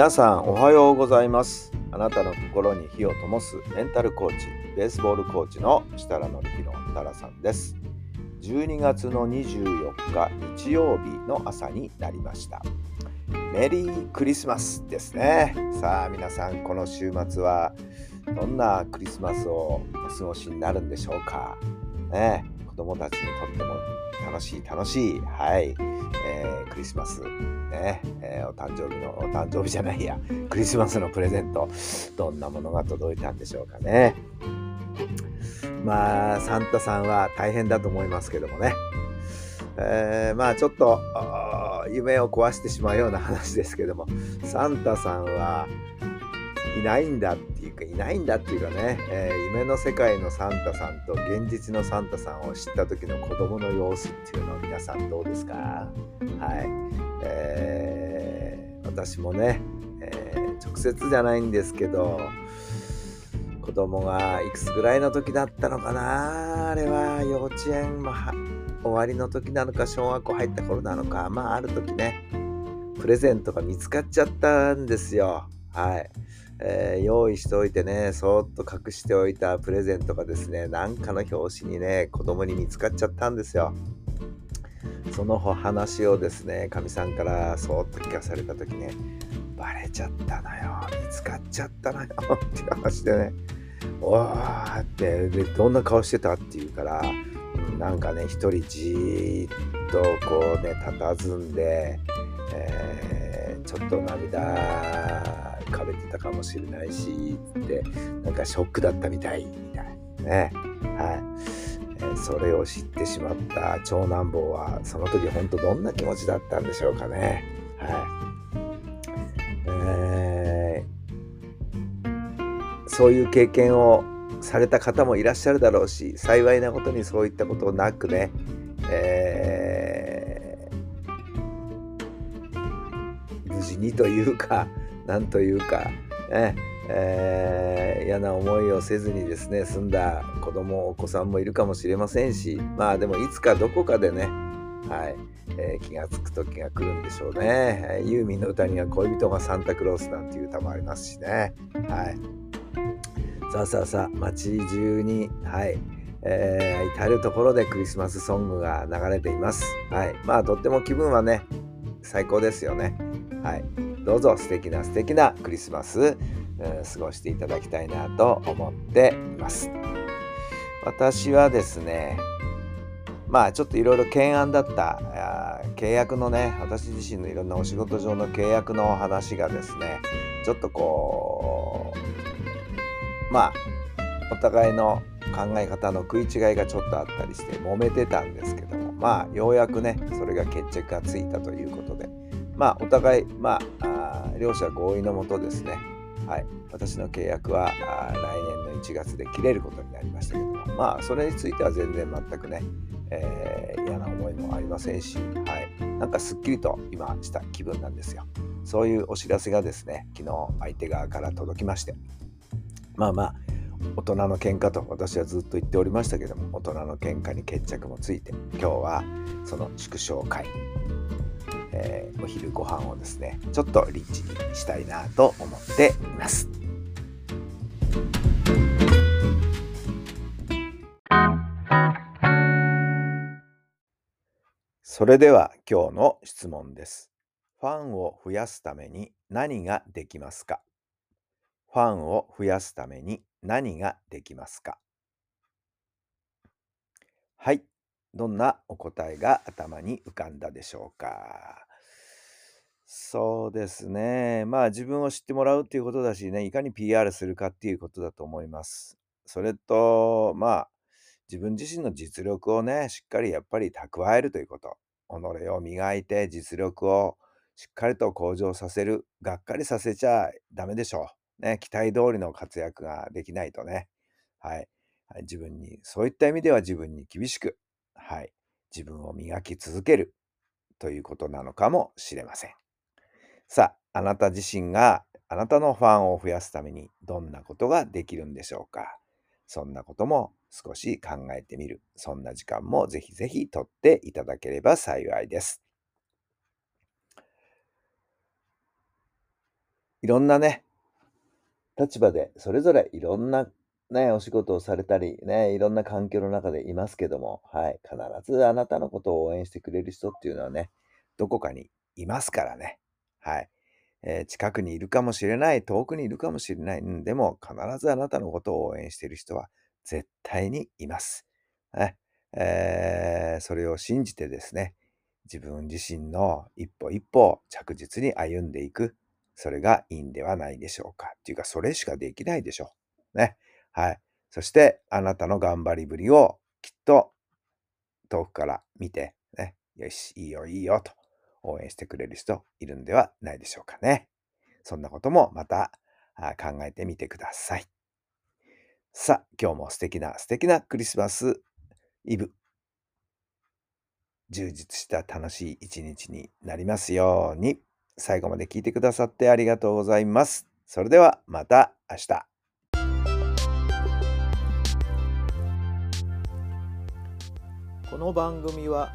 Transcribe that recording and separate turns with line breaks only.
皆さんおはようございます。あなたの心に火を灯すメンタルコーチベースボールコーチの設楽範弘太良さんです。12月の24日日曜日の朝になりました。メリークリスマスですね。さあ皆さんこの週末はどんなクリスマスをお過ごしになるんでしょうか。ね子供たちにとっても楽しい楽しい。はい、えークリスマス。ね、えーお誕生日のお誕生日じゃないや。クリスマスのプレゼント。どんなものが届いたんでしょうかね。まあサンタさんは大変だと思いますけどもね、えーまあちょっと夢を壊してしまうような話ですけども。サンタさんはいないんだっていうかいないんだっていうかね、えー夢の世界のサンタさんと現実のサンタさんを知った時の子供の様子っていうのを皆さんどうですか？はい、えー私もね、えー直接じゃないんですけど子供がいくつぐらいの時だったのかな？あれは幼稚園も終わりの時なのか小学校入った頃なのかまあある時ねプレゼントが見つかっちゃったんですよ。はい、えー用意しておいてねそっと隠しておいたプレゼントがですね何かの表紙にね子供に見つかっちゃったんですよ。その話をですねかみさんからそっと聞かされた時ねバレちゃったのよ見つかっちゃったのよっていう話でねおーってでどんな顔してたって言うからなんかね一人じーっとこうね佇んで、えーちょっと涙かべてたかもしれないしってなんかショックだったみたいみたいなね。はい、それを知ってしまった長男坊はその時本当どんな気持ちだったんでしょうかね。はい、えーそういう経験をされた方もいらっしゃるだろうし幸いなことにそういったことなくね、えー無事にというかなんというか、ねえー嫌な思いをせずにですね済んだ子供お子さんもいるかもしれませんしまあでもいつかどこかでね、はいえー気がつく時が来るんでしょうね、えユーミンの歌には恋人がサンタクロースなんていう歌もありますしね。はい。さあさあさあ街中にはいえー至る所でクリスマスソングが流れています。はい。まあとっても気分はね最高ですよね。はい。どうぞ素敵な素敵なクリスマス、え過ごしていただきたいなと思っています。私はですねまあちょっといろいろ懸案だった契約のね私自身のいろんなお仕事上の契約の話がですねちょっとこうまあお互いの考え方の食い違いがちょっとあったりして揉めてたんですけどもまあようやくねそれが決着がついたということでまあお互いまあ両者合意のもとですね。はい。私の契約は来年の1月で切れることになりましたけども。まあそれについては全然全くね、えー嫌な思いもありませんし、はい、なんかすっきりと今した気分なんですよ。そういうお知らせがですね昨日相手側から届きまして。まあまあ大人の喧嘩と私はずっと言っておりましたけども大人の喧嘩に決着もついて今日はその縮小会、えーお昼ご飯をですねちょっとリッチにしたいなと思っています。それでは今日の質問です。ファンを増やすために何ができますか？ファンを増やすために何ができますか？はい。どんなお答えが頭に浮かんだでしょうか？そうですね。まあ自分を知ってもらうっていうことだしね、いかに PR するかっていうことだと思います。それと、まあ自分自身の実力をね、しっかりやっぱり蓄えるということ。己を磨いて実力をしっかりと向上させる。がっかりさせちゃダメでしょう。ね、期待通りの活躍ができないとね、はい、自分に、そういった意味では自分に厳しく、はい、自分を磨き続けるということなのかもしれません。さあ、あなた自身があなたのファンを増やすためにどんなことができるんでしょうか？そんなことも少し考えてみる。そんな時間もぜひぜひとっていただければ幸いです。いろんなね、立場でそれぞれいろんなね、お仕事をされたり、ね、いろんな環境の中でいますけども、はい、必ずあなたのことを応援してくれる人っていうのはね、どこかにいますからね。はい。えー、近くにいるかもしれない、遠くにいるかもしれない。うん、でも、必ずあなたのことを応援している人は絶対にいます。ねえー、それを信じてですね、自分自身の一歩一歩着実に歩んでいく。それがいいんではないでしょうか。っていうか、それしかできないでしょう。ね。はい。そして、あなたの頑張りぶりをきっと遠くから見て、ね、よし、いいよ、いいよと応援してくれる人いるんではないでしょうかね。そんなこともまた考えてみてください。さあ、今日も素敵な素敵なクリスマスイブ。充実した楽しい一日になりますように。最後まで聞いてくださってありがとうございます。それではまた明日。
この番組は